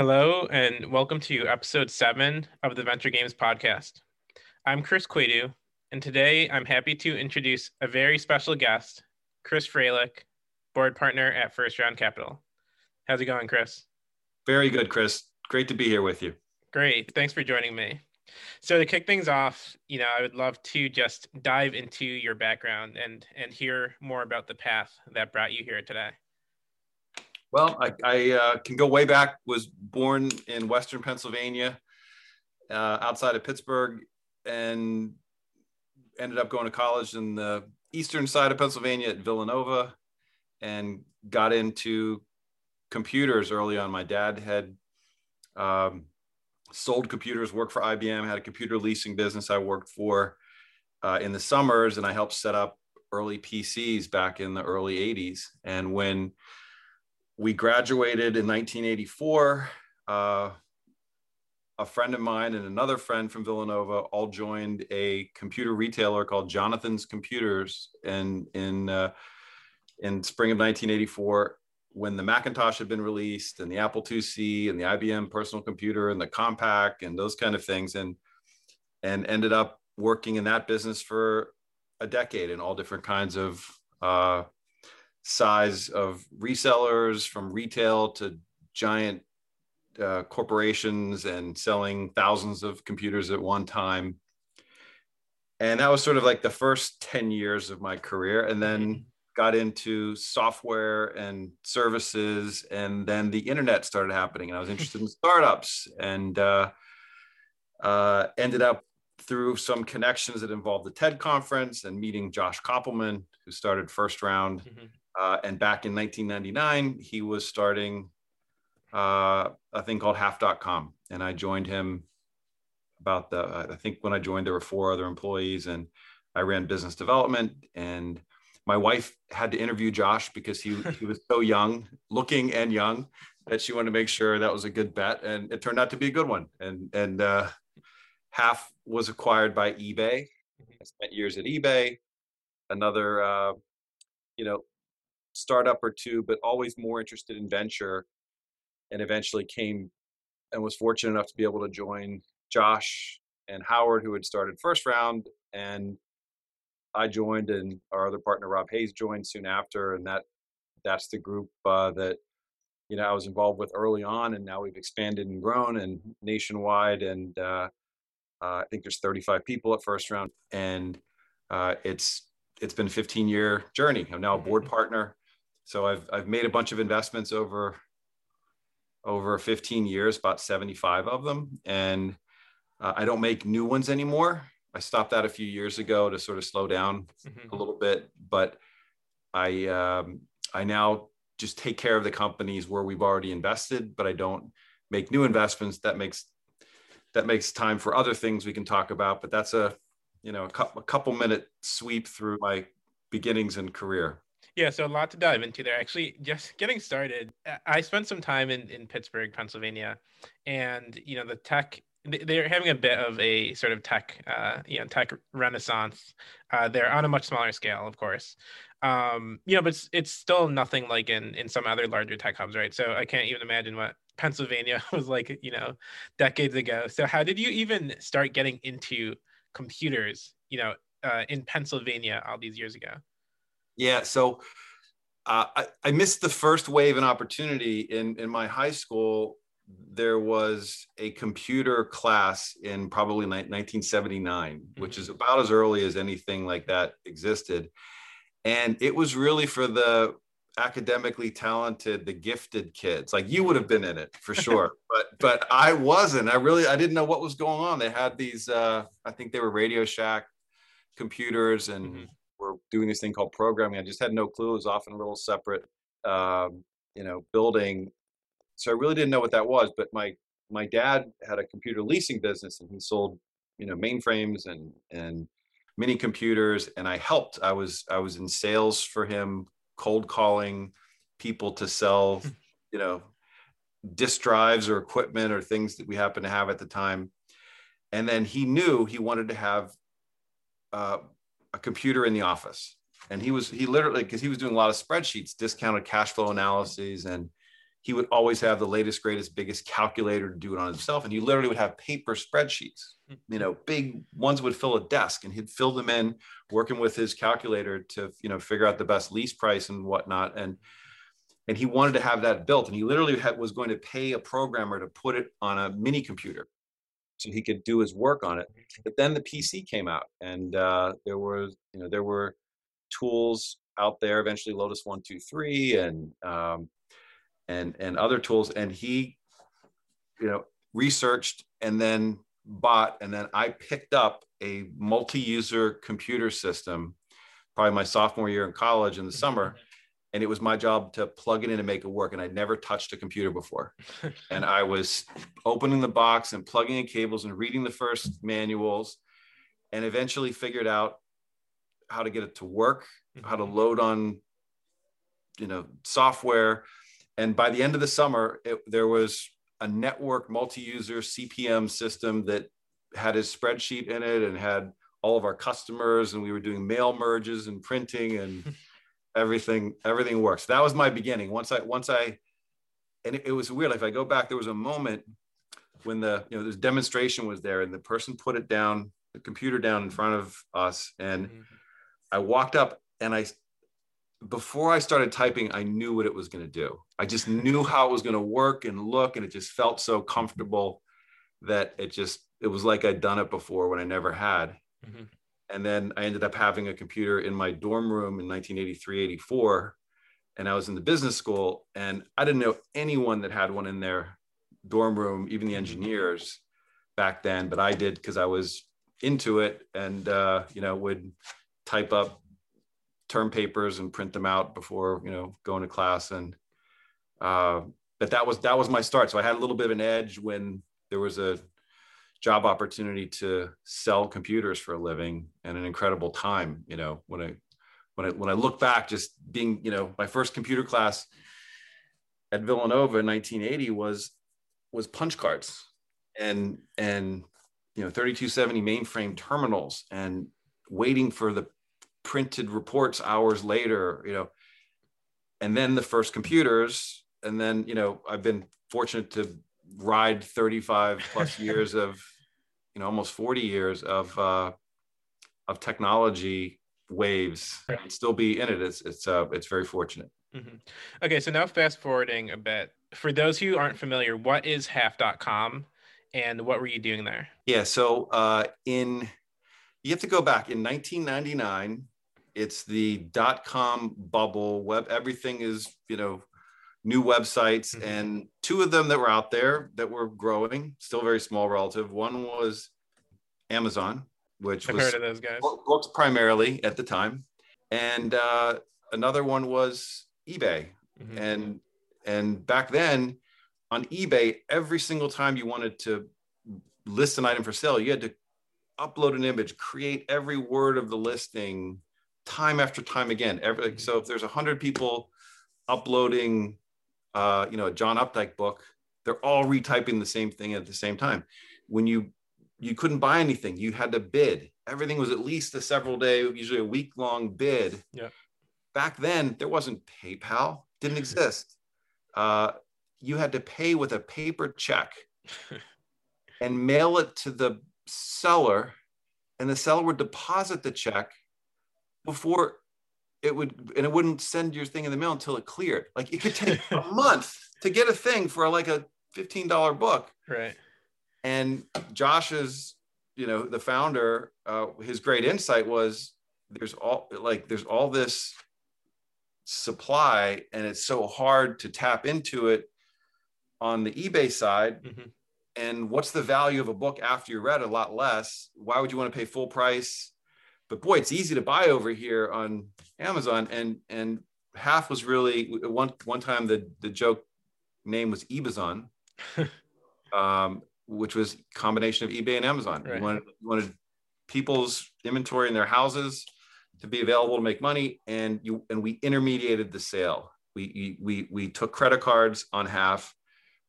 Hello, and welcome to episode seven of the Venture Games podcast. I'm Chris Quadu, and today I'm happy to introduce a very special guest, Chris Fralic, board partner at First Round Capital. How's it going, Chris? Very good, Chris. Great to be here with you. Great. Thanks for joining me. So to kick things off, you know, I would love to just dive into your background and and hear more about the path that brought you here today. Well, I, I uh, can go way back. Was born in Western Pennsylvania, uh, outside of Pittsburgh, and ended up going to college in the eastern side of Pennsylvania at Villanova, and got into computers early on. My dad had um, sold computers, worked for IBM, had a computer leasing business I worked for uh, in the summers, and I helped set up early PCs back in the early 80s. And when we graduated in 1984. Uh, a friend of mine and another friend from Villanova all joined a computer retailer called Jonathan's Computers in in uh, in spring of 1984 when the Macintosh had been released and the Apple IIc and the IBM personal computer and the Compaq and those kind of things and and ended up working in that business for a decade in all different kinds of uh, size of resellers from retail to giant uh, corporations and selling thousands of computers at one time. And that was sort of like the first 10 years of my career. And then mm-hmm. got into software and services. And then the internet started happening. And I was interested in startups and uh, uh, ended up through some connections that involved the TED conference and meeting Josh Kopelman, who started First Round. Mm-hmm uh, and back in 1999, he was starting uh, a thing called half.com. And I joined him about the, I think when I joined, there were four other employees and I ran business development. And my wife had to interview Josh because he, he was so young, looking and young, that she wanted to make sure that was a good bet. And it turned out to be a good one. And, and uh, half was acquired by eBay. I spent years at eBay. Another, uh, you know, startup or two, but always more interested in venture. And eventually came and was fortunate enough to be able to join Josh and Howard, who had started first round. And I joined, and our other partner Rob Hayes joined soon after. And that that's the group uh, that you know I was involved with early on, and now we've expanded and grown and nationwide. And uh, uh, I think there's 35 people at first round, and uh, it's it's been a 15 year journey. I'm now a board partner so I've I've made a bunch of investments over over 15 years, about 75 of them, and uh, I don't make new ones anymore. I stopped that a few years ago to sort of slow down mm-hmm. a little bit, but I um, I now just take care of the companies where we've already invested, but I don't make new investments. That makes that makes time for other things we can talk about. But that's a you know a, cu- a couple minute sweep through my beginnings and career. Yeah, so a lot to dive into there. Actually, just getting started, I spent some time in, in Pittsburgh, Pennsylvania, and you know the tech. They're having a bit of a sort of tech, uh, you know, tech renaissance. Uh, they're on a much smaller scale, of course. Um, you know, but it's, it's still nothing like in in some other larger tech hubs, right? So I can't even imagine what Pennsylvania was like, you know, decades ago. So how did you even start getting into computers, you know, uh, in Pennsylvania all these years ago? Yeah. So uh, I, I missed the first wave and opportunity in, in my high school. There was a computer class in probably 1979, mm-hmm. which is about as early as anything like that existed. And it was really for the academically talented, the gifted kids. Like you would have been in it for sure, but but I wasn't. I really I didn't know what was going on. They had these. Uh, I think they were Radio Shack computers and. Mm-hmm were doing this thing called programming. I just had no clue. It was often a little separate, um, you know, building. So I really didn't know what that was. But my my dad had a computer leasing business, and he sold, you know, mainframes and and mini computers. And I helped. I was I was in sales for him, cold calling people to sell, you know, disk drives or equipment or things that we happened to have at the time. And then he knew he wanted to have uh, a computer in the office and he was he literally because he was doing a lot of spreadsheets discounted cash flow analyses and he would always have the latest, greatest, biggest calculator to do it on himself. And he literally would have paper spreadsheets, you know, big ones would fill a desk and he'd fill them in working with his calculator to, you know, figure out the best lease price and whatnot. And, and he wanted to have that built and he literally had, was going to pay a programmer to put it on a mini computer so he could do his work on it. But then the PC came out and uh, there was, you know, there were tools out there, eventually Lotus 123 and, um, and and other tools and he you know researched and then bought and then i picked up a multi-user computer system probably my sophomore year in college in the summer and it was my job to plug it in and make it work and i'd never touched a computer before and i was opening the box and plugging in cables and reading the first manuals and eventually figured out how to get it to work how to mm-hmm. load on you know software and by the end of the summer, it, there was a network multi-user CPM system that had his spreadsheet in it and had all of our customers and we were doing mail merges and printing and everything everything works that was my beginning once i once i and it, it, was weird if i go back there was a moment when the you know this demonstration was there and the person put it down the computer down in front of us and mm-hmm. i walked up and i before I started typing, I knew what it was going to do. I just knew how it was going to work and look, and it just felt so comfortable that it just it was like I'd done it before when I never had. Mm-hmm. And then I ended up having a computer in my dorm room in 1983, 84, and I was in the business school, and I didn't know anyone that had one in their dorm room, even the mm-hmm. engineers back then, but I did because I was into it, and uh, you know would type up term papers and print them out before you know going to class and uh, but that was that was my start so i had a little bit of an edge when there was a job opportunity to sell computers for a living and an incredible time you know when i when i when i look back just being you know my first computer class at villanova in 1980 was was punch cards and and you know 3270 mainframe terminals and waiting for the printed reports hours later, you know, and then the first computers. And then, you know, I've been fortunate to ride 35 plus years of, you know, almost 40 years of, uh, of technology waves and still be in it. It's, it's, uh, it's very fortunate. Mm-hmm. Okay. So now fast forwarding a bit for those who aren't familiar, what is half.com and what were you doing there? Yeah. So, uh, in, you have to go back in 1999 it's the dot com bubble web everything is you know new websites mm-hmm. and two of them that were out there that were growing still very small relative one was amazon which I've was heard of those guys. books primarily at the time and uh, another one was ebay mm-hmm. and and back then on ebay every single time you wanted to list an item for sale you had to upload an image create every word of the listing time after time again. Every, so if there's a hundred people uploading, uh, you know, a John Updike book, they're all retyping the same thing at the same time. When you you couldn't buy anything, you had to bid. Everything was at least a several day, usually a week long bid. Yeah. Back then, there wasn't PayPal, didn't exist. Uh, you had to pay with a paper check and mail it to the seller, and the seller would deposit the check before it would and it wouldn't send your thing in the mail until it cleared. Like it could take a month to get a thing for like a $15 book. Right. And josh's you know the founder uh, his great insight was there's all like there's all this supply and it's so hard to tap into it on the ebay side. Mm-hmm. and what's the value of a book after you read a lot less? Why would you want to pay full price but boy, it's easy to buy over here on Amazon. And and half was really one one time the the joke name was Ebazon, um, which was combination of eBay and Amazon. Right. You wanted, you wanted people's inventory in their houses to be available to make money, and you and we intermediated the sale. We we we took credit cards on half.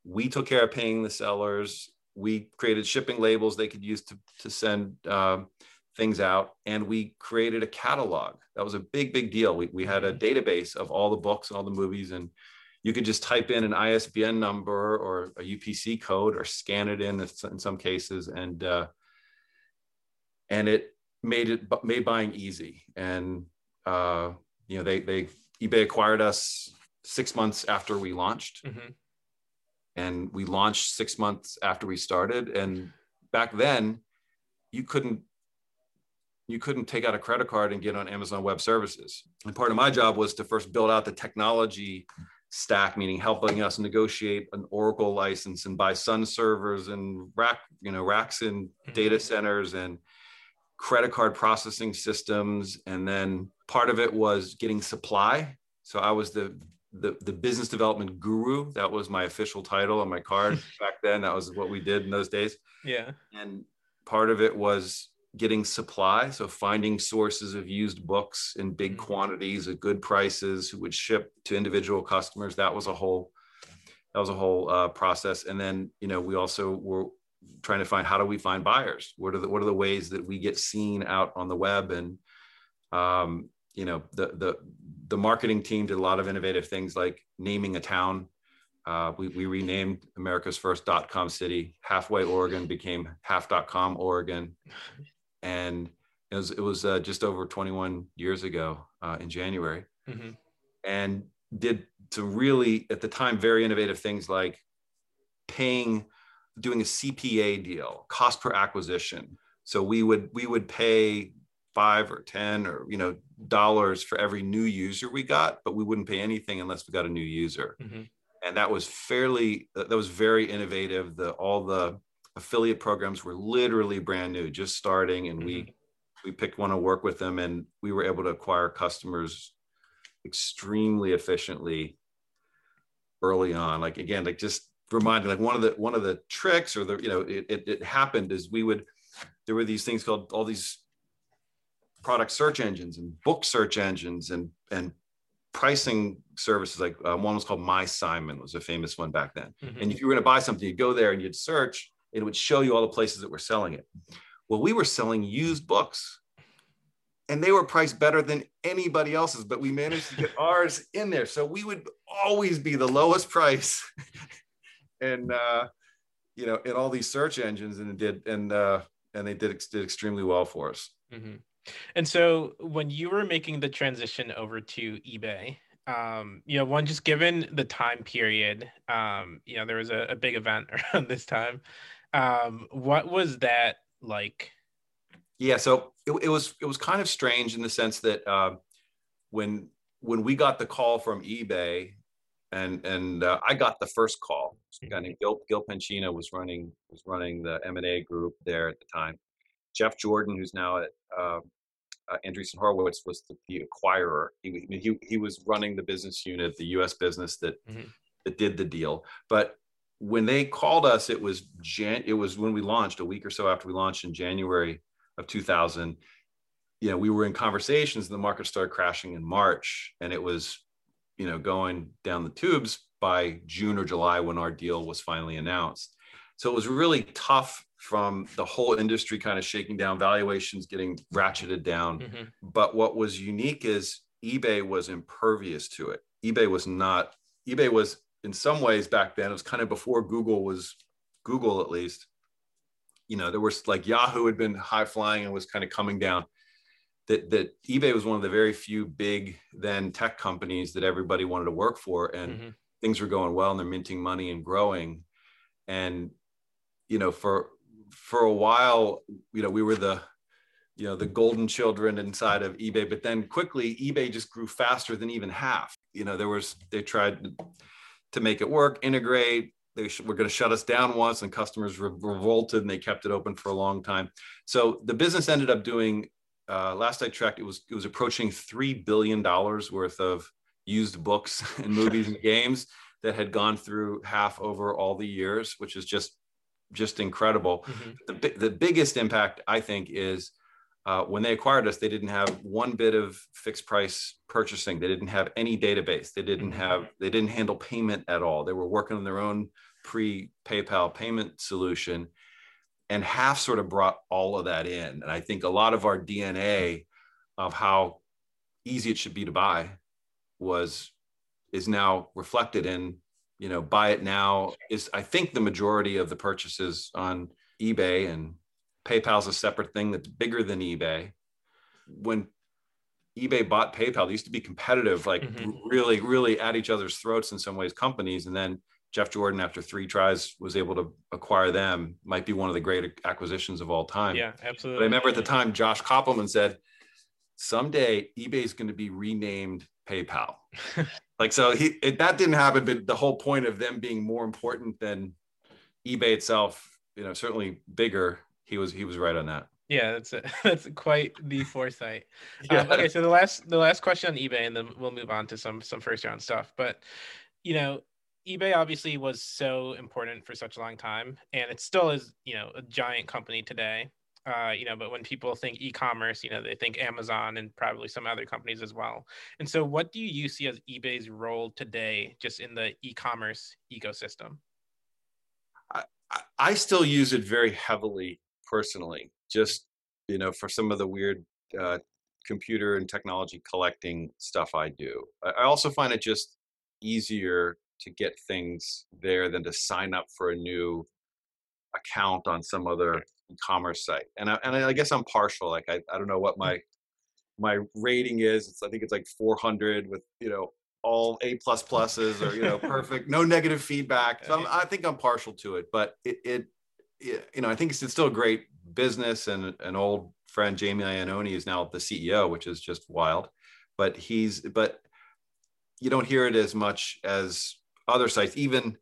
We took care of paying the sellers. We created shipping labels they could use to to send. Um, things out and we created a catalog that was a big big deal we, we had a mm-hmm. database of all the books and all the movies and you could just type in an ISBN number or a UPC code or scan it in in some cases, and uh, and it made it made buying easy. And uh, you know, they they eBay acquired us six months after we launched, mm-hmm. and we launched six months after we started. And back then, you couldn't you couldn't take out a credit card and get on Amazon Web Services. And part of my job was to first build out the technology stack, meaning helping us negotiate an Oracle license and buy Sun servers and rack, you know, racks in mm-hmm. data centers and credit card processing systems. And then part of it was getting supply. So I was the the, the business development guru. That was my official title on my card back then. That was what we did in those days. Yeah. And part of it was getting supply. So finding sources of used books in big mm-hmm. quantities at good prices who would ship to individual customers that was a whole that was a whole uh, process. And then you know we also were trying to find how do we find buyers? What are the what are the ways that we get seen out on the web? And um, you know the the the marketing team did a lot of innovative things like naming a town. Uh, we, we renamed America's first dot com city. Halfway Oregon became half dot com Oregon and it was it was uh, just over 21 years ago uh, in January, mm-hmm. and did some really at the time very innovative things like paying, doing a CPA deal, cost per acquisition. So we would we would pay five or ten or you know dollars for every new user we got, but we wouldn't pay anything unless we got a new user. Mm-hmm. And that was fairly that was very innovative. The all the affiliate programs were literally brand new, just starting, and mm-hmm. we we picked one to work with them, and we were able to acquire customers extremely efficiently early on. Like again, like just reminding, like one of the one of the tricks or the you know it, it, it happened is we would there were these things called all these product search engines and book search engines and and pricing services like uh, one was called mySimon was a famous one back then mm-hmm. and if you were going to buy something you'd go there and you'd search it would show you all the places that were selling it. Well, we were selling used books and they were priced better than anybody else's, but we managed to get ours in there. So we would always be the lowest price. and, uh, you know, in all these search engines and it did, and, uh, and they did, did extremely well for us. Mm-hmm. And so when you were making the transition over to eBay, um, you know, one just given the time period, um, you know, there was a, a big event around this time. Um, what was that like? Yeah, so it, it was it was kind of strange in the sense that uh, when when we got the call from eBay, and and uh, I got the first call. A guy named Gil, Gil Penchina was running was running the M and A group there at the time. Jeff Jordan, who's now at uh, uh, Andreessen Horowitz, was the, the acquirer. He, he he was running the business unit, the U.S. business that mm-hmm. that did the deal. But when they called us, it was Jan. It was when we launched a week or so after we launched in January of 2000. You know, we were in conversations, and the market started crashing in March, and it was, you know, going down the tubes by June or July when our deal was finally announced. So it was really tough from the whole industry kind of shaking down, valuations getting ratcheted down. Mm-hmm. But what was unique is eBay was impervious to it. eBay was not. eBay was in some ways back then, it was kind of before Google was Google, at least. You know, there was like Yahoo had been high flying and was kind of coming down. That, that eBay was one of the very few big then tech companies that everybody wanted to work for, and mm-hmm. things were going well, and they're minting money and growing. And you know, for for a while, you know, we were the you know the golden children inside of ebay but then quickly ebay just grew faster than even half you know there was they tried to make it work, integrate. They sh- were going to shut us down once, and customers re- revolted, and they kept it open for a long time. So the business ended up doing. Uh, last I checked, it was it was approaching three billion dollars worth of used books and movies and games that had gone through half over all the years, which is just just incredible. Mm-hmm. The, the biggest impact, I think, is uh, when they acquired us, they didn't have one bit of fixed price purchasing. They didn't have any database. They didn't mm-hmm. have, they didn't handle payment at all. They were working on their own pre PayPal payment solution. And half sort of brought all of that in. And I think a lot of our DNA of how easy it should be to buy was is now reflected in you know buy it now is i think the majority of the purchases on ebay and paypal's a separate thing that's bigger than ebay. When ebay bought paypal they used to be competitive like mm-hmm. really really at each other's throats in some ways companies. And then jeff jordan after three tries was able to acquire them. Might be one of the great acquisitions of all time. Yeah absolutely. But i remember at the time josh kopelman said someday ebay is going to be renamed paypal. Like so he it, that didn't happen but the whole point of them being more important than ebay itself you know certainly bigger he was he was right on that yeah that's a, that's quite the foresight yeah. Um, okay so the last the last question on ebay and then we'll move on to some some first round stuff but you know ebay obviously was so important for such a long time and it still is you know a giant company today uh, you know, but when people think e-commerce, you know, they think Amazon and probably some other companies as well. And so, what do you see as eBay's role today, just in the e-commerce ecosystem? I, I still use it very heavily personally, just you know, for some of the weird uh, computer and technology collecting stuff I do. I also find it just easier to get things there than to sign up for a new account on some other e-commerce site. And I, and I guess I'm partial. Like I, I don't know what mm. my my rating is. It's I think it's like 400 with you know all A plus pluses or you know perfect, no negative feedback. So I'm, i think I'm partial to it, but it, it, it, you know I think it's, still a great business. And an old friend Jamie Iannone is now the CEO, which is just wild. But he's but you don't hear it as much as other sites, even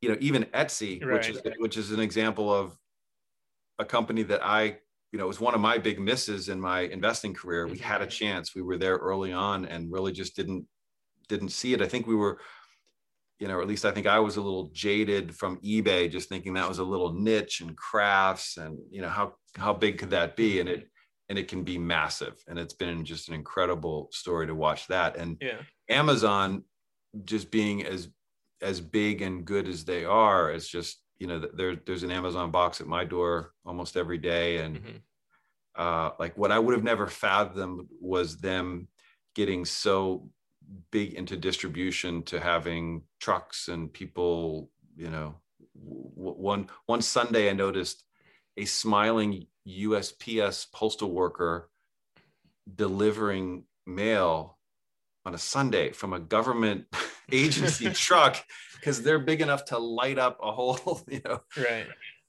you know even Etsy, right. which is which is an example of a company that I, you know, it was one of my big misses in my investing career. We had a mm-hmm. chance. We were there early on and really just didn't didn't see it. I think we were, you know, or at least I think I was a little jaded from eBay, just thinking that was a little niche and crafts and you know how how big could that be? And it and it can be massive. And it's been just an incredible story to watch that. And yeah. Amazon just being as as big and good as they are it's just you know, there, there's an Amazon box at my door almost every day. And mm-hmm. uh, like what I would have never fathomed was them getting so big into distribution to having trucks and people, you know, one, one Sunday I noticed a smiling USPS postal worker delivering mail on a Sunday from a government agency truck because they're big enough to light up a whole, you know, right.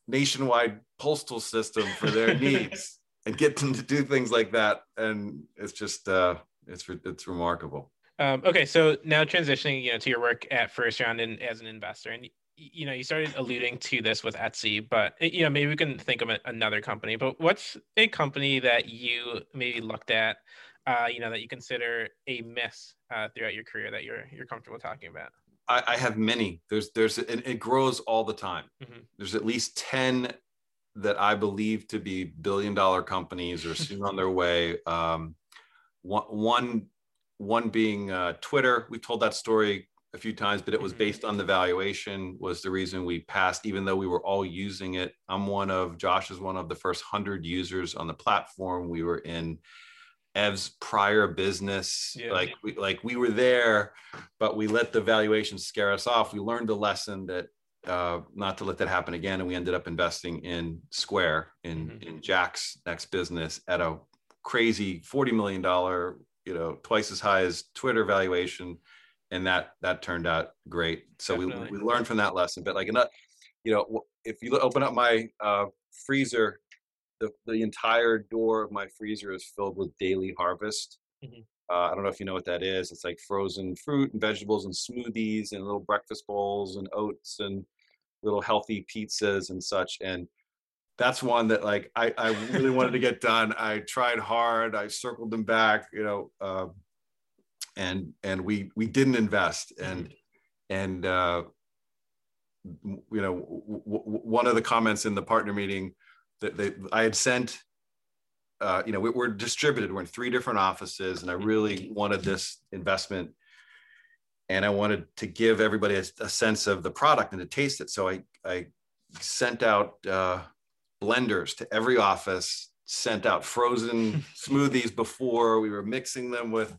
nationwide postal system for their needs and get them to do things like that. And it's just, uh, it's it's remarkable. Um, okay, so now transitioning, you know, to your work at First Round and as an investor, and you know, you started alluding to this with Etsy, but you know, maybe we can think of another company. But what's a company that you maybe looked at, uh, you know, that you consider a miss uh, throughout your career that you're you're comfortable talking about? I, I have many. There's there's and it grows all the time. Mm-hmm. There's at least ten that I believe to be billion dollar companies or soon on their way. Um, one one one being uh, Twitter. We told that story a few times, but it was mm-hmm. based on the valuation was the reason we passed, even though we were all using it. I'm one of Josh is one of the first hundred users on the platform. We were in Ev's prior business. Yeah. Like we like we were there, but we let the valuation scare us off. We learned a lesson that uh, not to let that happen again, and we ended up investing in Square in mm-hmm. in Jack's next business at a crazy forty million dollar, you know, twice as high as Twitter valuation, and that that turned out great. So we, we learned from that lesson. But like enough, you know, if you open up my uh, freezer the, the entire door of my freezer is filled with daily harvest. Mm-hmm. Uh, I don't know if you know what that is. It's like frozen fruit and vegetables and smoothies and little breakfast bowls and oats and little healthy pizzas and such. And that's one that like I, I really wanted to get done. I tried hard. I circled them back, you know, uh, and and we we didn't invest. And mm-hmm. and uh, you know, w- w- one of the comments in the partner meeting that they, I had sent, uh, you know, we, are distributed. We're in three different offices, and I really mm-hmm. wanted this investment, and I wanted to give everybody a, a sense of the product and to taste it. So I I sent out uh, blenders to every office, sent out frozen smoothies before. We were mixing them with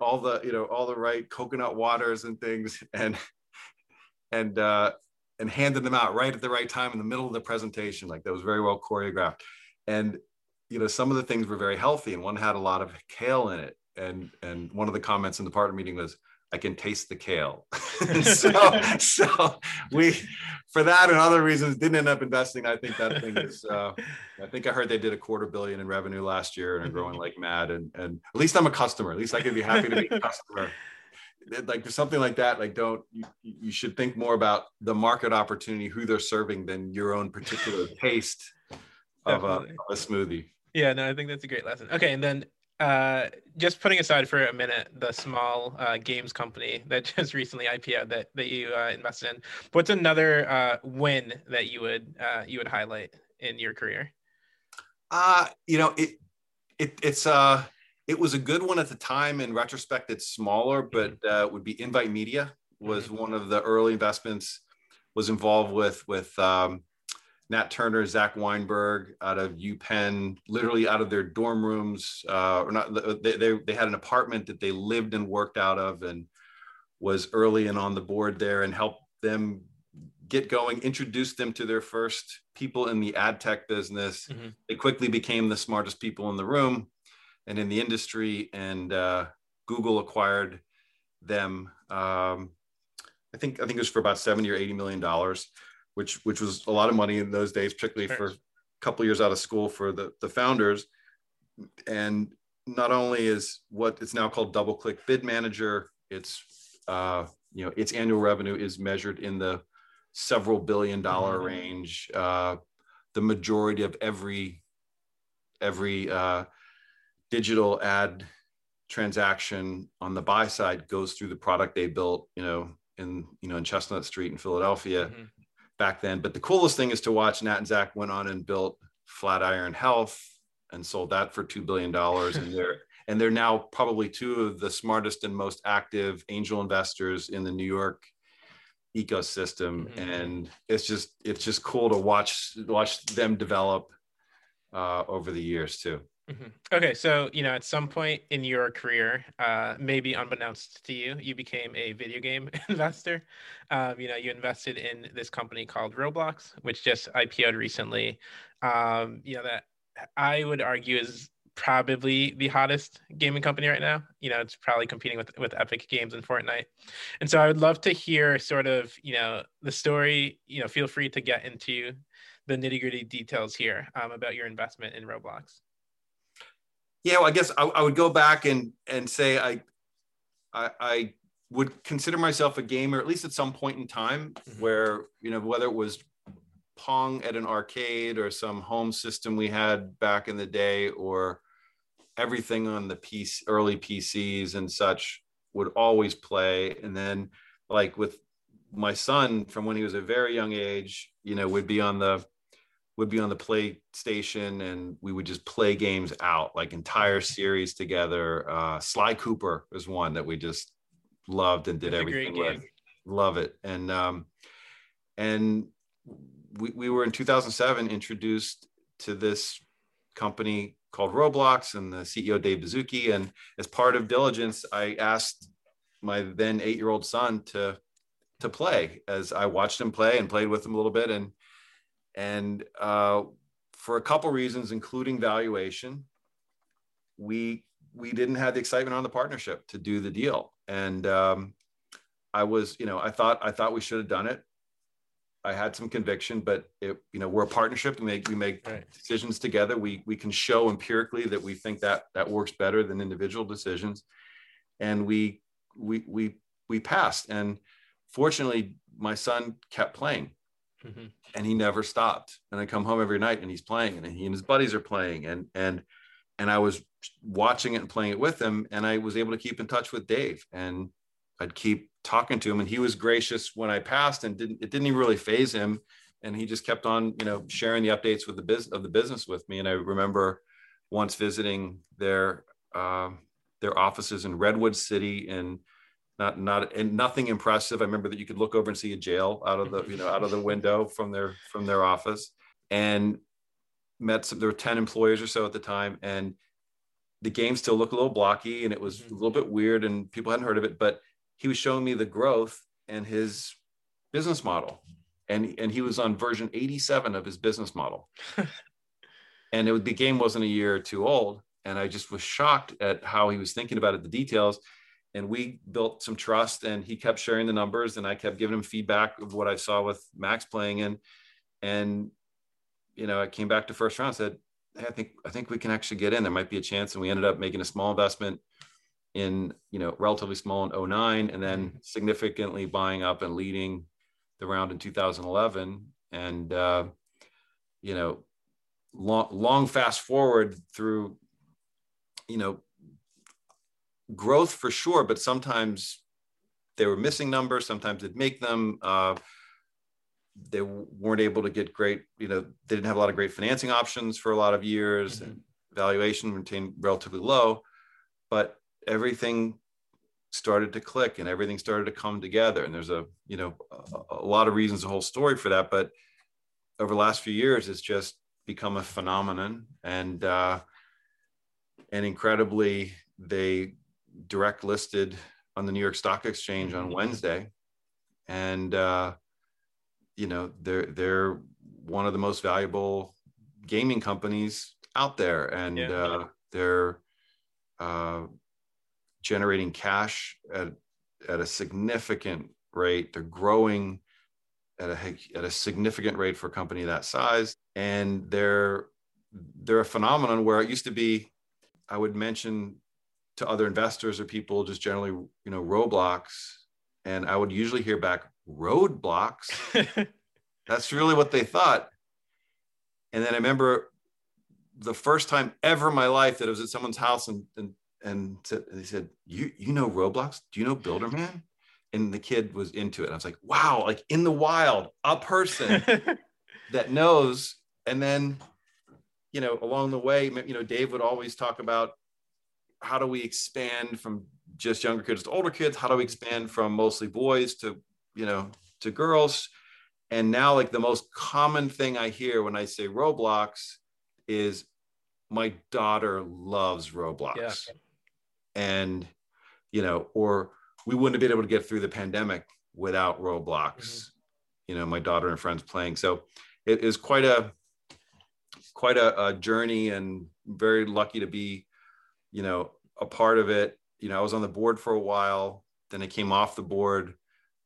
all the you know all the right coconut waters and things and and uh and handed them out right at the right time in the middle of the presentation. Like that was very well choreographed. And you know some of the things were very healthy and one had a lot of kale in it. And and one of the comments in the partner meeting was I can taste the kale. so, so we, for that and other reasons, didn't end up investing. I think that thing is. Uh, I think I heard they did a quarter billion in revenue last year and are growing like mad. And and at least I'm a customer. At least I can be happy to be a customer. Like something like that, like don't you, you should think more about the market opportunity, who they're serving, than your own particular taste of a, of a smoothie. Yeah, no, I think that's a great lesson. Okay, and then uh, just putting aside for a minute the small uh, games company that just recently IPO that that you uh, invested in, what's another uh, win that you would uh, you would highlight in your career? Uh, you know, it it it's uh it was a good one at the time. In retrospect, it's smaller, but mm-hmm. uh, would be Invite Media was mm-hmm. one of the early investments. Was involved with with um, Nat Turner, Zach Weinberg out of UPenn, literally out of their dorm rooms, uh, or not, they, they, they had an apartment that they lived and worked out of and was early and on the board there and helped them get going, introduced them to their first people in the ad tech business. Mm-hmm. They quickly became the smartest people in the room and in the industry. And uh, Google acquired them. Um, I think I think it was for about seventy or eighty million dollars which which was a lot of money in those days, particularly for a couple years out of school for the the founders. And not only is what it's now called DoubleClick Bid Manager, it's uh, you know its annual revenue is measured in the several billion dollar mm-hmm. range. Uh, the majority of every every uh, digital ad transaction on the buy side goes through the product they built, you know, in you know in Chestnut Street in Philadelphia. Mm-hmm back then. But the coolest thing is to watch Nat and Zach went on and built Flatiron Health and sold that for two billion dollars, and they're and they're now probably two of the smartest and most active angel investors in the New York ecosystem. Mm-hmm. And it's just it's just cool to watch watch them develop uh, over the years too. Mm-hmm. Okay, so you know, at some point in your career, uh, maybe unbeknownst to you, you became a video game investor. Um, you know, you invested in this company called Roblox, which just IPO'd recently. Um, you know, that I would argue is probably the hottest gaming company right now. You know, it's probably competing with with Epic Games and Fortnite. And so I would love to hear sort of, you know, the story. You know, feel free to get into the nitty gritty details here um, about your investment in Roblox yeah, well, I guess I, I, would go back and and say I, I, I would consider myself a gamer at least at some point in time mm-hmm. where you know whether it was Pong at an arcade or some home system we had back in the day or everything on the piece early PCs and such would always play and then like with my son from when he was a very young age you know would be on the would be on the PlayStation and we would just play games out, like entire series together. Uh, Sly Cooper was one that we just loved and did That's everything with. Love it. And um, and we, we were in 2007 introduced to this company called Roblox and the CEO Dave Baszucki. And as part of diligence, I asked my then eight-year-old son to to play as I watched him play and played with him a little bit. And and uh, for a couple reasons, including valuation, we we didn't have the excitement on the partnership to do the deal. And um, I was, you know, I thought I thought we should have done it. I had some conviction, but it, you know, we're a partnership. We make we make right. decisions together. We we can show empirically that we think that that works better than individual decisions, and we we we we passed. And fortunately, my son kept playing, mm-hmm. and he never stopped. And I come home every night and he's playing, and he and his buddies are playing, and and and I was watching it and playing it with him, and I was able to keep in touch with Dave, and I'd keep talking to him, and he was gracious when I passed, and didn't it didn't even really phase him, and he just kept on, you know, sharing the updates with the business of the business with me. And I remember once visiting their uh, their offices in Redwood City in not not and nothing impressive. I remember that you could look over and see a jail out of the you know out of the window from their from their office, and met some. There were ten employees or so at the time, and the game still looked a little blocky and it was mm-hmm. a little bit weird and people hadn't heard of it, but he was showing me the growth and his business model. And, and he was on version 87 of his business model. and it, the game wasn't a year or two old. And I just was shocked at how he was thinking about it, the details. And we built some trust and he kept sharing the numbers and I kept giving him feedback of what I saw with Max playing and And, you know, I came back to first round, said, hey, I think I think we can actually get in. There might be a chance, and we ended up making a small investment in you know relatively small in 09 and then mm-hmm. significantly buying up and leading the round in 2011 and uh, you know long, long fast forward through you know growth for sure but sometimes they were missing numbers sometimes they'd make them uh, they weren't able to get great, you know, they didn't have a lot of great financing options for a lot of years mm-hmm. and valuation remained relatively low, but everything started to click and everything started to come together. And there's a, you know, a, a lot of reasons, the whole story for that. But over the last few years, it's just become a phenomenon. And, uh, and incredibly, they direct listed on the New York Stock Exchange on mm-hmm. Wednesday. And, uh, you know they're they're one of the most valuable gaming companies out there and yeah. uh, they're uh, generating cash at, at a significant rate they're growing at a at a significant rate for a company that size and they're they're a phenomenon where it used to be i would mention to other investors or people just generally you know roblox and i would usually hear back roadblocks. That's really what they thought. And then I remember the first time ever in my life that I was at someone's house and and and they said, "You you know Roblox? Do you know Builderman?" And the kid was into it. I was like, "Wow!" Like in the wild, a person that knows. And then, you know, along the way, you know, Dave would always talk about how do we expand from just younger kids to older kids? How do we expand from mostly boys to you know, to girls. And now, like the most common thing I hear when I say Roblox is my daughter loves Roblox. Yeah. And, you know, or we wouldn't have been able to get through the pandemic without Roblox. Mm-hmm. You know, my daughter and friends playing. So it is quite a quite a, a journey and very lucky to be, you know, a part of it. You know, I was on the board for a while, then I came off the board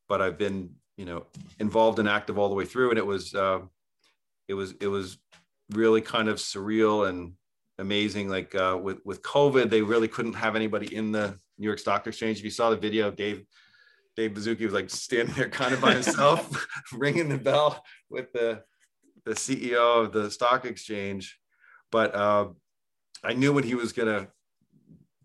but I've been, you know, involved and active all the way through. And it was, uh, it was, it was really kind of surreal and amazing. Like uh, with with COVID, they really couldn't have anybody in the New York Stock Exchange. If you saw the video, Dave Dave Baszucki was like standing there kind of by himself, ringing the bell with the the CEO of the stock exchange. But uh, I knew when he was gonna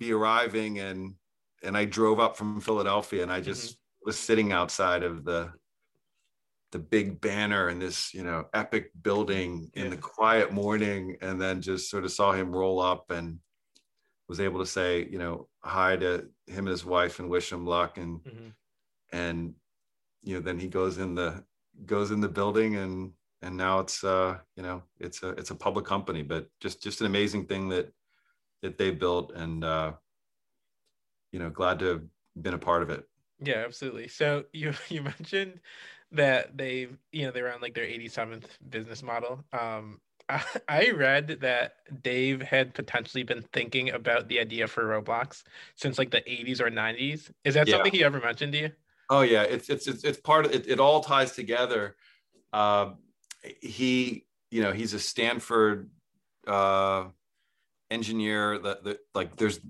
be arriving, and and I drove up from Philadelphia, and I just was sitting outside of the the big banner in this you know epic building in the quiet morning and then just sort of saw him roll up and was able to say you know hi to him and his wife and wish him luck and mm-hmm. and you know then he goes in the goes in the building and and now it's uh you know it's a it's a public company but just just an amazing thing that that they built and uh you know glad to have been a part of it yeah, absolutely. So you you mentioned that they you know they're on like their 87th business model. Um, I, I read that Dave had potentially been thinking about the idea for Roblox since like the 80s or 90s. Is that yeah. something he ever mentioned to you? Oh yeah, it's it's it's, it's part of it. It all ties together. Uh, he you know he's a Stanford uh, engineer. That, that like there's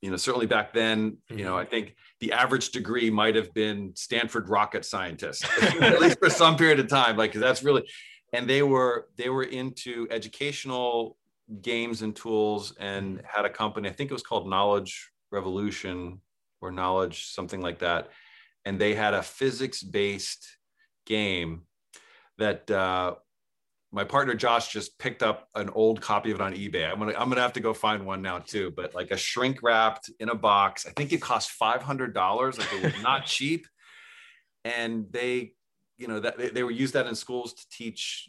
you know certainly back then you know mm-hmm. I think the average degree might have been Stanford rocket scientist, at least for some period of time. Like that's really, and they were they were into educational games and tools and had a company. I think it was called Knowledge Revolution or Knowledge something like that, and they had a physics based game that uh, my partner Josh just picked up an old copy of it on eBay. I'm gonna I'm gonna have to go find one now too. But like a shrink wrapped in a box. I think it cost five hundred dollars. Like it was not cheap. And they, you know, that they, they were used that in schools to teach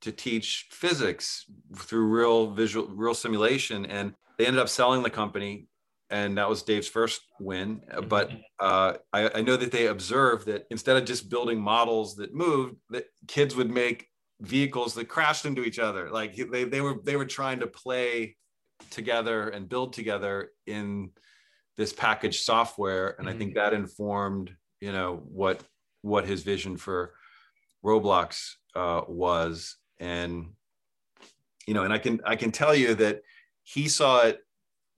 to teach physics through real visual real simulation. And they ended up selling the company and that was Dave's first win. But mm-hmm. uh, I, I, know that they observed that instead of just building models that moved, that kids would make vehicles that crashed into each other. Like they, they were they were trying to play together and build together in this packaged software, and mm-hmm. I think mm-hmm. that informed you know what what his vision for Roblox uh, was, and you know, and I can I can tell you that he saw it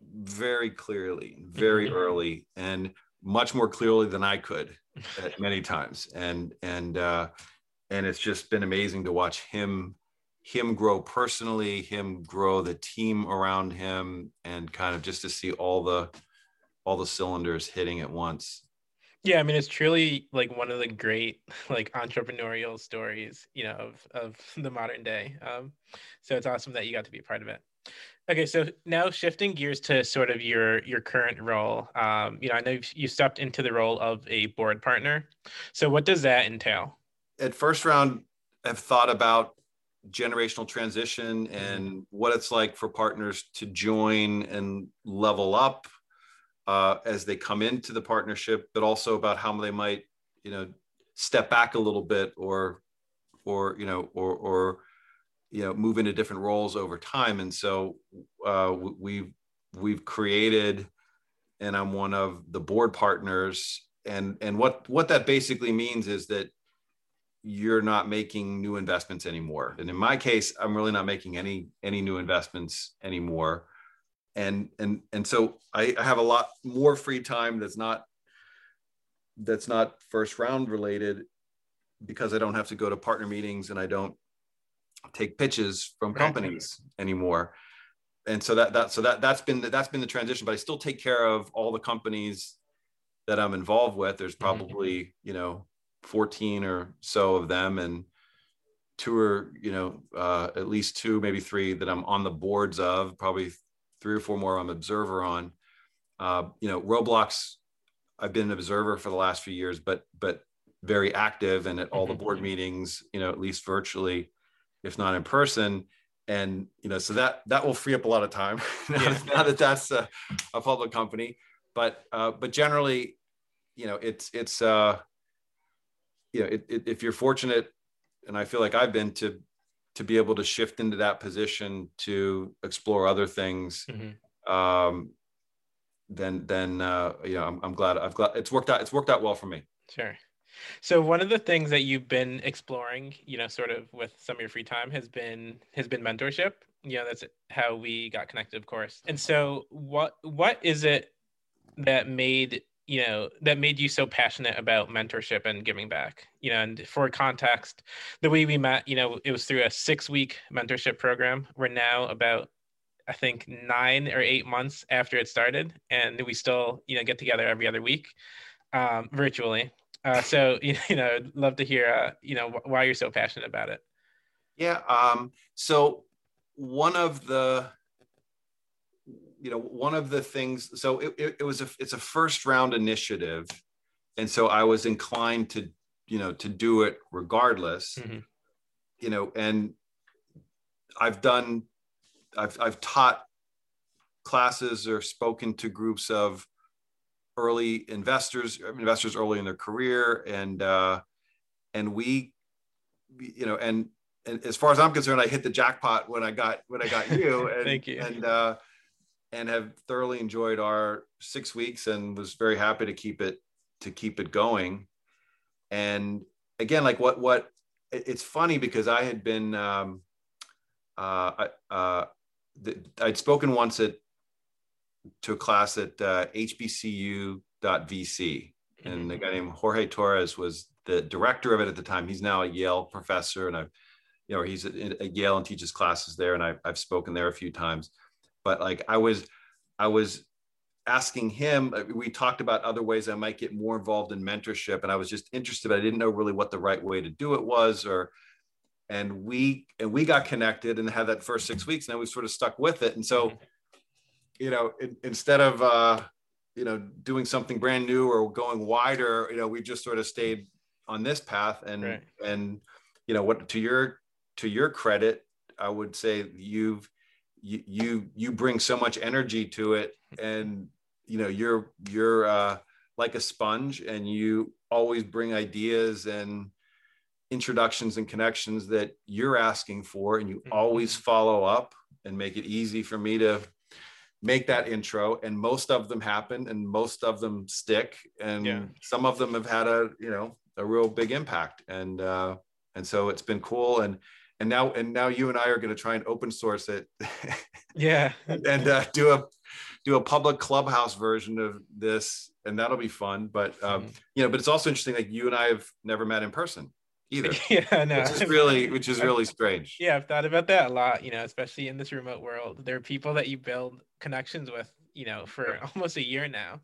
very clearly, very mm-hmm. early, and much more clearly than I could at many times. And and uh, and it's just been amazing to watch him him grow personally, him grow the team around him, and kind of just to see all the all the cylinders hitting at once. Yeah, I mean it's truly like one of the great like entrepreneurial stories, you know, of of the modern day. Um, so it's awesome that you got to be a part of it. Okay, so now shifting gears to sort of your your current role. Um, you know, I know you stepped into the role of a board partner. So what does that entail? At first round, I've thought about generational transition and what it's like for partners to join and level up uh, as they come into the partnership, but also about how they might, you know, step back a little bit or, or you know, or or you know move into different roles over time. And so uh, we've we've created and i'm one of the board partners and and what what that basically means is that you're not making new investments anymore and in my case i'm really not making any any new investments anymore and and and so i, I have a lot more free time that's not that's not first round related because i don't have to go to partner meetings and i don't take pitches from companies right. anymore and so that that so that that's been the, that's been the transition but i still take care of all the companies that i'm involved with there's mm-hmm. probably mm-hmm. you know 14 or so of them and two or you know uh, at least two maybe three that i'm on the boards of probably three or four more i'm observer on uh, you know roblox i've been an observer for the last few years but but very active and at all the mm-hmm. board meetings you know at least virtually if not in person and you know so that that will free up a lot of time now, yeah. now that that's a, a, public company but uh, but generally you know it's it's uh you know it, it, if you're fortunate and i feel like i've been to to be able to shift into that position to explore other things mm-hmm. um then then uh you know I'm, I'm glad i've glad it's worked out it's worked out well for me sure so one of the things that you've been exploring, you know, sort of with some of your free time has been has been mentorship. You know, that's how we got connected, of course. And so what what is it that made you know that made you so passionate about mentorship and giving back you know and for context the way we met you know it was through a six week mentorship program we're now about i think nine or eight months after it started and we still you know get together every other week um, virtually uh, so you know, I'd love to hear uh, you know why you're so passionate about it. Yeah. Um, so one of the you know one of the things so it, it, it, was a it's a first round initiative and so i was inclined to you know to do it regardless mm-hmm. you know and i've done i've i've taught classes or spoken to groups of early investors, investors early in their career, and uh, and we, you know, and, and as far as I'm concerned, I hit the jackpot when I got when I got you. And, Thank you. And uh, and have thoroughly enjoyed our six weeks, and was very happy to keep it to keep it going. And again, like what what it's funny because I had been um, uh, uh, I'd spoken once at to a class at uh, hbcu.vc. Mm-hmm. And a guy named Jorge Torres was the director of it at the time. He's now a Yale professor, and I've, you know, he's at, at Yale and teaches classes there, and I've, I've spoken there a few times. But like I was, I was asking him, uh, we talked about other ways I might get more involved in mentorship, and I was just interested. I didn't know really what the right way to do it was, or and we and we got connected and had that first six weeks, and then we sort of stuck with it. And so mm-hmm you know, in, instead of uh, you know doing something brand new or going wider, you know, we just sort of stayed on this path. And right. and you know what to your to your credit, I would say you've you you you bring so much energy to it and you know you're you're uh like a sponge and you always bring ideas and introductions and connections that you're asking for and you mm-hmm. always follow up and make it easy for me to make that intro and most of them happen and most of them stick and yeah. some of them have had a you know a real big impact and uh and so it's been cool and and now and now you and I are going to try and open source it. yeah. and uh, do a do a public clubhouse version of this, and that'll be fun. But um, mm-hmm. you know, but it's also interesting. Like you and I have never met in person either. yeah, no. Which is really, which is really strange. Yeah, I've thought about that a lot. You know, especially in this remote world, there are people that you build connections with. You know, for almost a year now.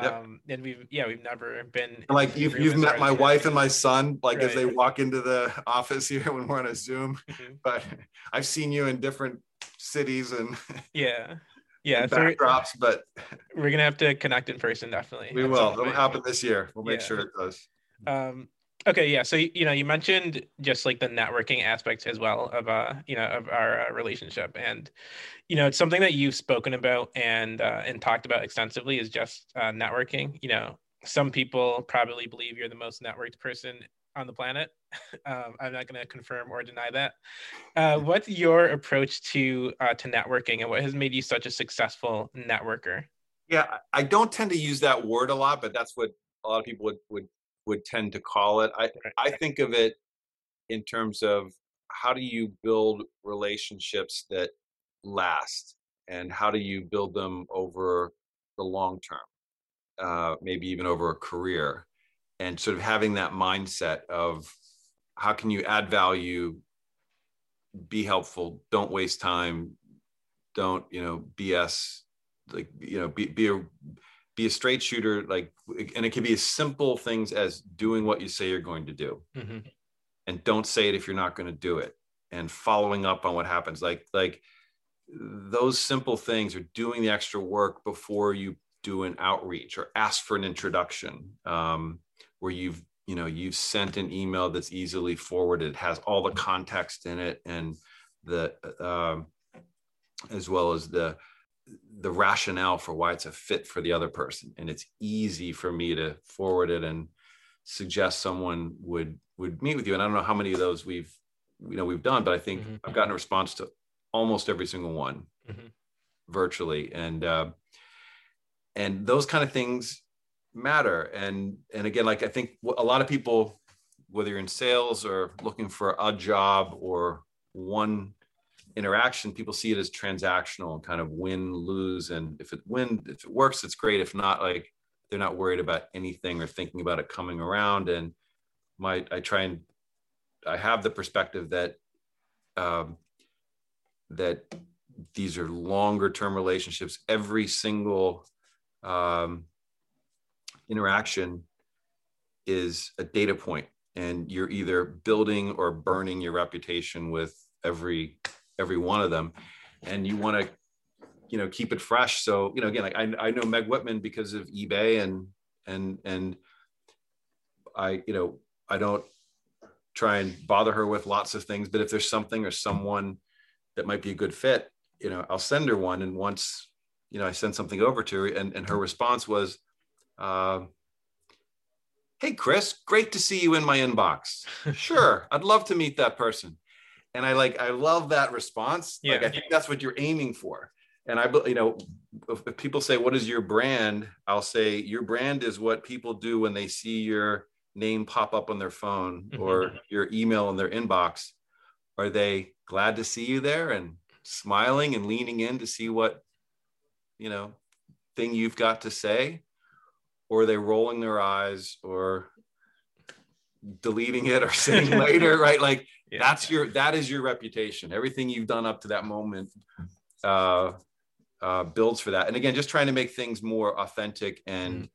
Yep. Um, and we've yeah we've never been like you've, you've met my wife and my son like right. as they walk into the office here when we're on a zoom mm-hmm. but i've seen you in different cities and yeah yeah and backdrops but we're gonna have to connect in person definitely we will it'll happen this year we'll make yeah. sure it does um okay yeah so you know you mentioned just like the networking aspects as well of uh you know of our uh, relationship and you know it's something that you've spoken about and uh, and talked about extensively is just uh, networking you know some people probably believe you're the most networked person on the planet. Um, i'm not going to confirm or deny that. Uh, what's your approach to uh, to networking and what has made you such a successful networker? Yeah i don't tend to use that word a lot but that's what a lot of people would would would tend to call it. I, I think of it in terms of how do you build relationships that last and how do you build them over the long term, uh, maybe even over a career, and sort of having that mindset of how can you add value, be helpful, don't waste time, don't you know BS, like you know be be a be a straight shooter like and it can be as simple things as doing what you say you're going to do mm-hmm. and don't say it if you're not going to do it and following up on what happens like like those simple things are doing the extra work before you do an outreach or ask for an introduction um, where you've you know you've sent an email that's easily forwarded has all the context in it and the uh, as well as the the rationale for why it's a fit for the other person and it's easy for me to forward it and suggest someone would would meet with you and i don't know how many of those we've you know we've done but i think mm-hmm. i've gotten a response to almost every single one mm-hmm. virtually and uh, and those kind of things matter and and again like i think a lot of people whether you're in sales or looking for a job or one interaction, people see it as transactional kind of win lose. And if it win, if it works, it's great. If not, like they're not worried about anything or thinking about it coming around. And my, I try and I have the perspective that um, that these are longer term relationships. Every single um, interaction is a data point, and you're either building or burning your reputation with every every one of them and you want to you know keep it fresh. So you know again like I, I know meg whitman because of ebay and and and i you know i don't try and bother her with lots of things but if there's something or someone that might be a good fit you know i'll send her one. And once you know i send something over to her and, and her response was uh, hey chris great to see you in my inbox. Sure i'd love to meet that person and i like i love that response. Yeah. like i think that's what you're aiming for. And i you know if, people say what is your brand? I'll say your brand is what people do when they see your name pop up on their phone mm-hmm. or your email in their inbox. Are they glad to see you there and smiling and leaning in to see what you know thing you've got to say? Or are they rolling their eyes or deleting it or saying later? Right? Like yeah. that's your that is your reputation everything you've done up to that moment uh, uh, builds for that and again just trying to make things more authentic and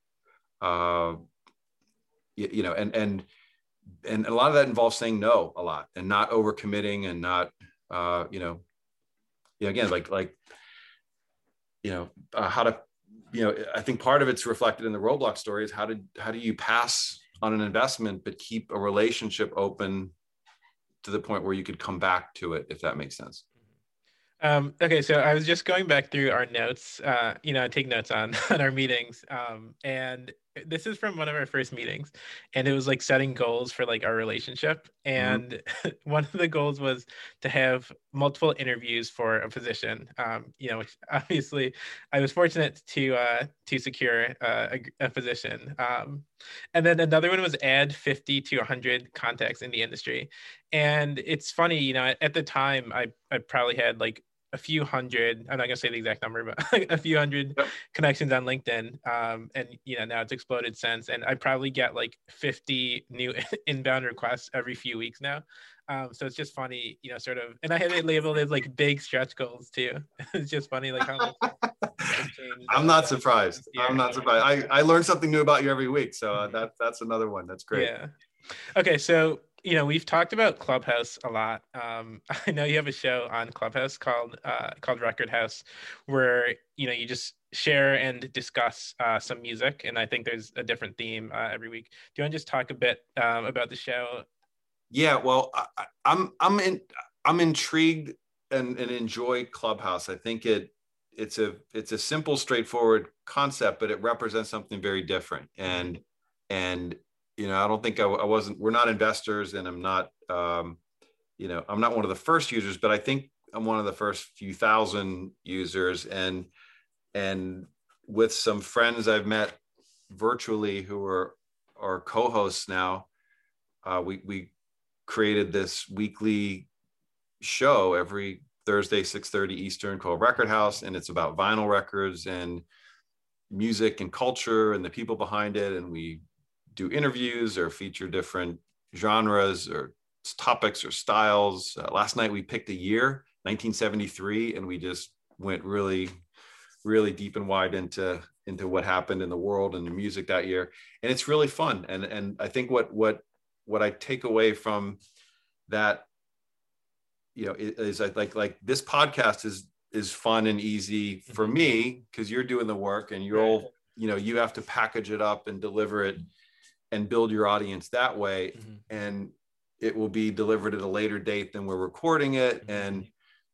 mm. uh, you, you, know and and and a lot of that involves saying no a lot and not overcommitting and not uh, you know yeah again like like you know uh, how to you know i think part of it's reflected in the roblox story is how did how do you pass on an investment but keep a relationship open to the point where you could come back to it if that makes sense Um, okay, so I was just going back through our notes. Uh, you know, I take notes on on our meetings, um, and this is from one of our first meetings, and it was like setting goals for like our relationship. Mm-hmm. And mm-hmm. one of the goals was to have multiple interviews for a position. Um, you know, which obviously I was fortunate to uh, to secure uh, a, a, position. Um, and then another one was add 50 to 100 contacts in the industry. And it's funny, you know, at, at the time I I probably had like a few hundred i'm not going to say the exact number but a few hundred yep. connections on linkedin um, and you know now it's exploded since and i probably get like 50 new inbound requests every few weeks now. Um, so it's just funny you know sort of and i have it labeled as like big stretch goals too. It's just funny like how much i'm not surprised. i'm not surprised. I, I learn something new about you every week so uh, that that's another one. That's great. Yeah. Okay so you know, we've talked about Clubhouse a lot. Um, I know you have a show on Clubhouse called uh, called Record House, where you know you just share and discuss uh, some music, and I think there's a different theme uh, every week. Do you want to just talk a bit um, about the show? Yeah, well, I, I'm I'm in I'm intrigued and, and enjoy Clubhouse. I think it it's a it's a simple, straightforward concept, but it represents something very different. And and you know, I don't think I, I wasn't, we're not investors and I'm not, um, you know, I'm not one of the first users, but I think I'm one of the first few thousand users and, and with some friends I've met virtually who are, are co-hosts now, uh, we, we created this weekly show every Thursday, 6.30 Eastern called Record House. And it's about vinyl records and music and culture and the people behind it. And we do interviews or feature different genres or topics or styles. Uh, last night we picked a year, 1973, and we just went really, really deep and wide into into what happened in the world and the music that year. And it's really fun. And and I think what what what I take away from that, you know, is, is like like this podcast is is fun and easy for mm-hmm. me because you're doing the work and you'll you know you have to package it up and deliver it and build your audience that way mm-hmm. and it will be delivered at a later date than we're recording it. Mm-hmm. and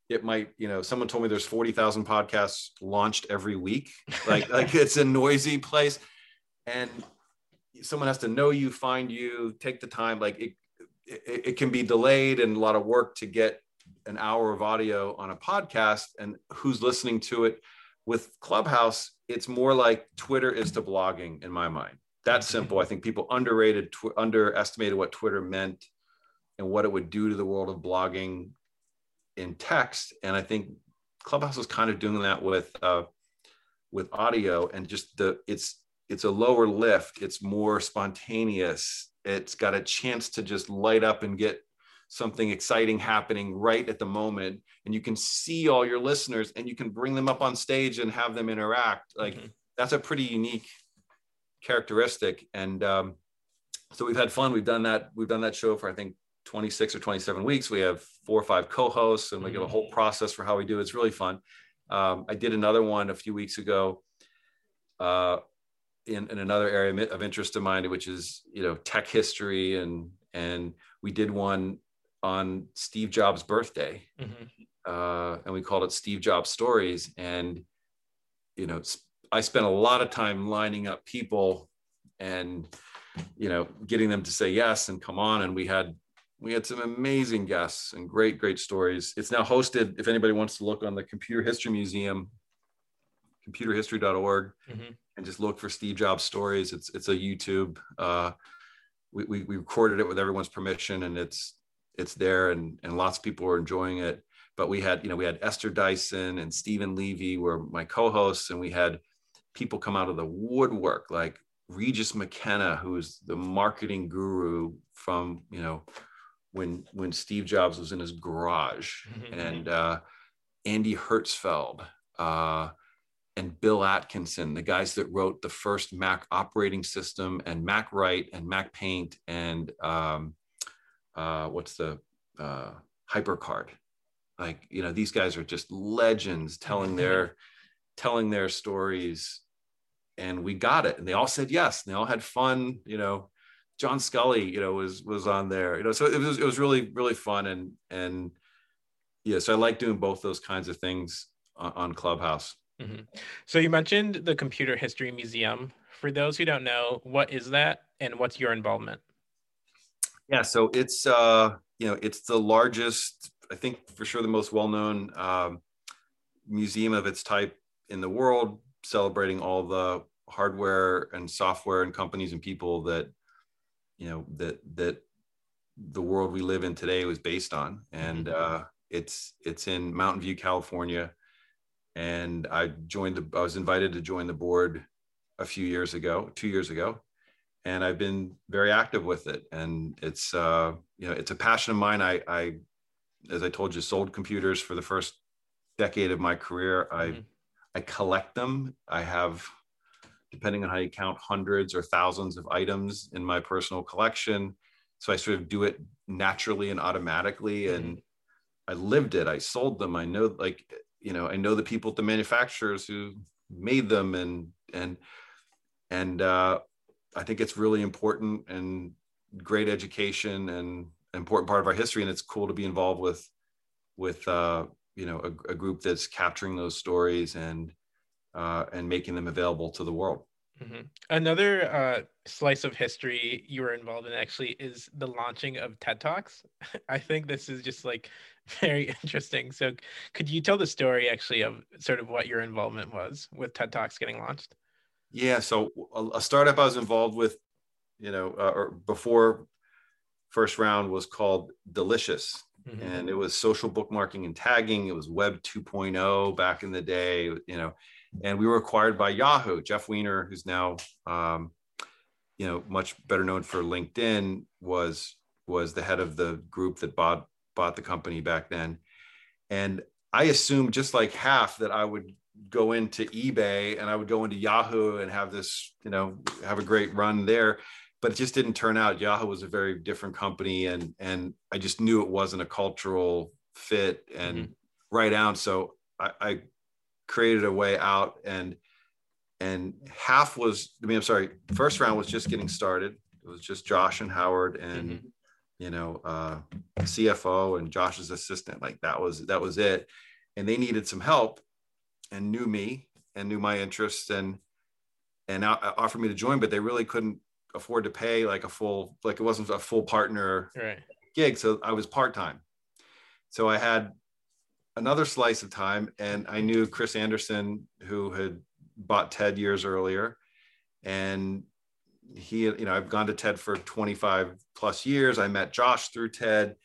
it might you know someone told me there's 40,000 podcasts launched every week. Like like it's a noisy place. And someone has to know you find you take the time. Like it, it, it can be delayed and a lot of work to get an hour of audio on a podcast. And who's listening to it with clubhouse it's more like twitter is to blogging in my mind that simple. I think people underrated, tw- underestimated what Twitter meant and what it would do to the world of blogging in text. And I think Clubhouse is kind of doing that with uh, with audio and just the it's it's a lower lift. It's more spontaneous. It's got a chance to just light up and get something exciting happening right at the moment and you can see all your listeners and you can bring them up on stage and have them interact like mm-hmm. that's a pretty unique characteristic. And um, so we've had fun. We've done that. We've done that show for I think 26 or 27 weeks. We have four or five co-hosts, and we mm-hmm. give a whole process for how we do. It. It's really fun. Um, I did another one a few weeks ago. Uh, in, in another area of interest of mine, which is you know tech history, and and we did one on Steve Jobs' birthday, mm-hmm. uh, and we called it Steve Jobs Stories. And you know, I spent a lot of time lining up people and you know getting them to say yes and come on. And we had we had some amazing guests and great great stories. It's now hosted if anybody wants to look on the computer history museum computerhistory.org mm-hmm. and just look for steve jobs stories. It's it's a youtube uh, we, we, we recorded it with everyone's permission and it's it's there and and lots of people are enjoying it. But we had you know we had esther dyson and steven levy were my co-hosts and we had people come out of the woodwork like Regis McKenna, who's the marketing guru from, you know, when when Steve Jobs was in his garage, and uh, Andy Hertzfeld uh, and Bill Atkinson, the guys that wrote the first Mac operating system and Mac Write and Mac Paint and um, uh, what's the uh, HyperCard. Like you know, these guys are just legends telling their telling their stories and we got it and they all said yes and they all had fun you know john sculley you know was was on there you know so it was it was really really fun and and yeah, so I like doing both those kinds of things on, on Clubhouse. Mm-hmm. So you mentioned the Computer History Museum. For those who don't know, what is that, and what's your involvement? Yeah, so it's uh, you know it's the largest, I think for sure the most well-known um, museum of its type in the world, celebrating all the hardware and software and companies and people that you know that that the world we live in today was based on. And mm-hmm. uh, it's it's in mountain view california. And i joined the i was invited to join the board a few years ago two years ago. And i've been very active with it. And it's uh, you know it's a passion of mine. I i as i told you sold computers for the first decade of my career. I mm-hmm. I collect them i have depending on how you count, hundreds or thousands of items in my personal collection. So I sort of do it naturally and automatically. Mm-hmm. And I lived it. I sold them. I know, like, you know, I know the people at the manufacturers who made them, and and and uh, I think it's really important and great education and important part of our history. And it's cool to be involved with with uh, you know a, a group that's capturing those stories and uh, and making them available to the world. Mm-hmm. Another uh, slice of history you were involved in actually is the launching of TED Talks. I think this is just like very interesting. So, could you tell the story actually of sort of what your involvement was with TED Talks getting launched? Yeah, so a, a startup I was involved with, you know, uh, or before first round was called Delicious, Mm-hmm. and it was social bookmarking and tagging it was web 2.0 back in the day you know and we were acquired by Yahoo. Jeff Weiner, who's now um, you know much better known for LinkedIn, was was the head of the group that bought bought the company back then. And I assumed just like half that I would go into eBay and I would go into Yahoo and have this, you know, have a great run there. But it just didn't turn out. Yahoo was a very different company, and and I just knew it wasn't a cultural fit and mm-hmm. right out. So I, I created a way out and and half was i mean i'm sorry first round was just getting started it was just josh and howard and mm-hmm. you know uh cfo and josh's assistant like that was that was it and they needed some help and knew me and knew my interests and and offered me to join but they really couldn't afford to pay like a full like it wasn't a full partner right. gig so i was part-time. So i had another slice of time and I knew Chris Anderson who had bought TED years earlier and he you know I've gone to TED for 25 plus years. I met Josh through TED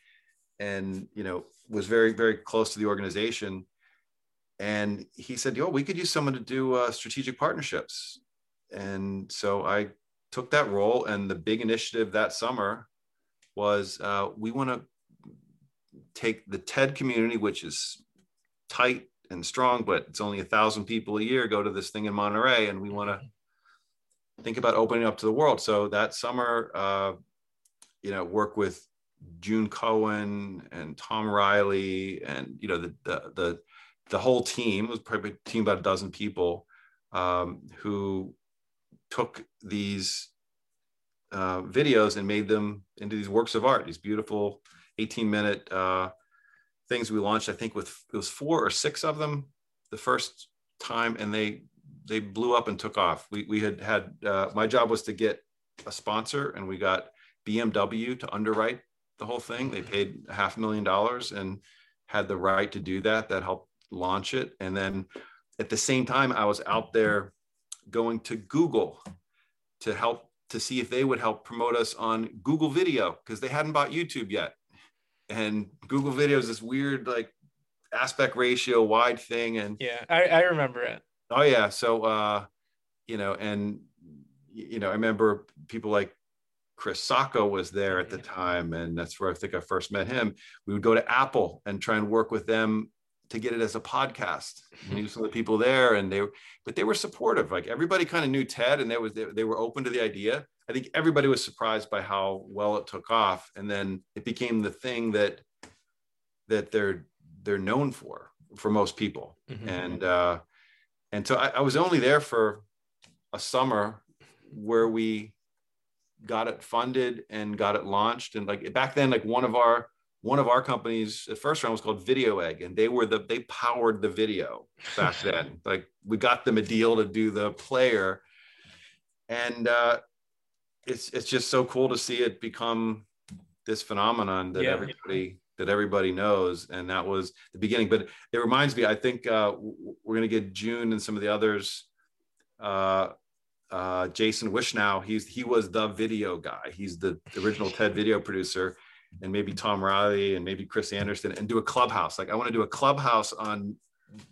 and you know was very very close to the organization. And he said yo we could use someone to do uh, strategic partnerships. And so I took that role and the big initiative that summer was uh, we want to take the TED community, which is tight and strong, but it's only a thousand people a year go to this thing in Monterey, and we want to think about opening up to the world. So that summer, uh, you know, work with June Cohen and Tom Rielly, and you know the the the, the whole team was probably a team about a dozen people um, who took these uh, videos and made them into these works of art, these beautiful 18 minute uh, things we launched. I think with it was four or six of them the first time, and they they blew up and took off. We we had had uh, my job was to get a sponsor, and we got BMW to underwrite the whole thing. They paid half a million dollars and had the right to do that. That helped launch it, and then at the same time, I was out there going to Google to help to see if they would help promote us on Google Video because they hadn't bought YouTube yet and Google Video is this weird like aspect ratio wide thing. And yeah, I, I remember it. Oh yeah. So uh, you know, and you know, I remember people like Chris Sacca was there at the time, and that's where I think I first met him. We would go to Apple and try and work with them to get it as a podcast. We knew some of the people there, and they, were, but they were supportive. Like everybody kind of knew Ted, and they was they, they were open to the idea. I think everybody was surprised by how well it took off, and then it became the thing that that they're they're known for for most people. Mm-hmm. And uh, and so I, I was only there for a summer where we got it funded and got it launched. And like back then, like one of our one of our companies, the first round was called Video Egg, and they were the they powered the video back then. like we got them a deal to do the player, and uh, it's it's just so cool to see it become this phenomenon that yeah. everybody that everybody knows. And that was the beginning. But it reminds me i think uh, we're going to get june and some of the others uh, uh, jason wishnow he's he was the video guy. He's the original ted video producer and maybe tom rielly and maybe chris anderson and do a clubhouse. Like i want to do a clubhouse on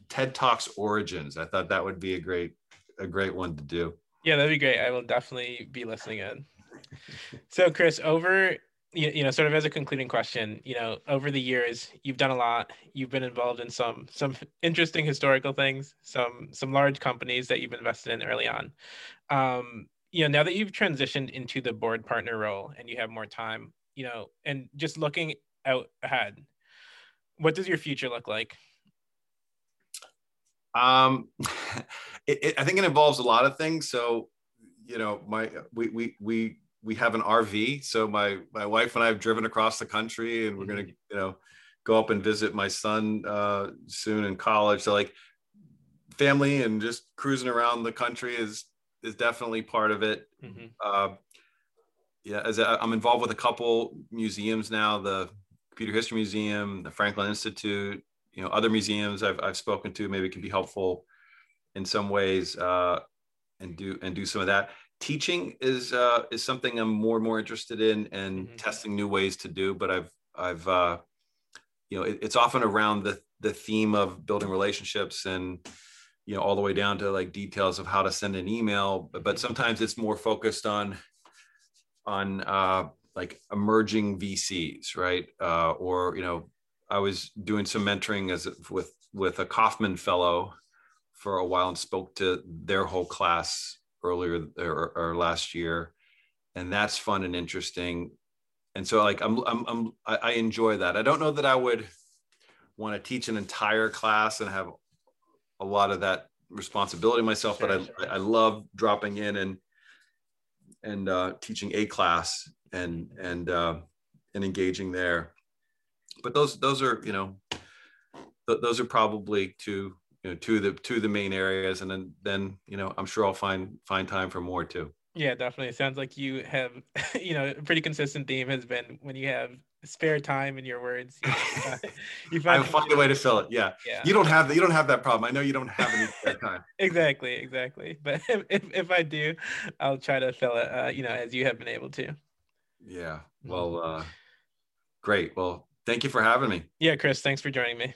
ted talks origins. I thought that would be a great a great one to do. Yeah that'd be great. I will definitely be listening in. So chris over you, you know sort of as a concluding question you know over the years you've done a lot. You've been involved in some some interesting historical things some some large companies that you've invested in early on. Um you know now that you've transitioned into the board partner role and you have more time you know and just looking out ahead what does your future look like um it, it, i think it involves a lot of things so you know my we we we we have an RV. So my my wife and I have driven across the country, and we're gonna you know go up and visit my son uh, soon in college. So like family and just cruising around the country is is definitely part of it. Mm-hmm. Uh, yeah, as i am involved with a couple museums now, the Computer History Museum, the Franklin Institute, you know, other museums I've I've spoken to maybe can be helpful in some ways uh, and do and do some of that teaching is uh, is something I'm more and more interested in and mm-hmm. testing new ways to do. But I've I've uh, you know it, it's often around the the theme of building relationships and you know all the way down to like details of how to send an email. But, but mm-hmm. sometimes it's more focused on on uh, like emerging VCs, right? Uh, or you know I was doing some mentoring as with with a Kauffman fellow for a while and spoke to their whole class earlier or, or last year, and that's fun and interesting. And so, like, I'm, I'm, I'm I enjoy that. I don't know that I would want to teach an entire class and have a lot of that responsibility myself, sure, but I, sure. I love dropping in and and uh, teaching a class and and uh, and engaging there. But those those are you know th- those are probably two you know two of the two of the main areas. And then then you know i'm sure i'll find find time for more too. Yeah definitely. It sounds like you have you know a pretty consistent theme has been when you have spare time in your words you, find, you find, I find a way to fill it yeah. yeah. You don't have that. you don't have that problem. I know you don't have any spare time. Exactly exactly. But if, if, if i do i'll try to fill it uh, you know as you have been able to. Yeah. Well uh great. Well thank you for having me. Yeah chris thanks for joining me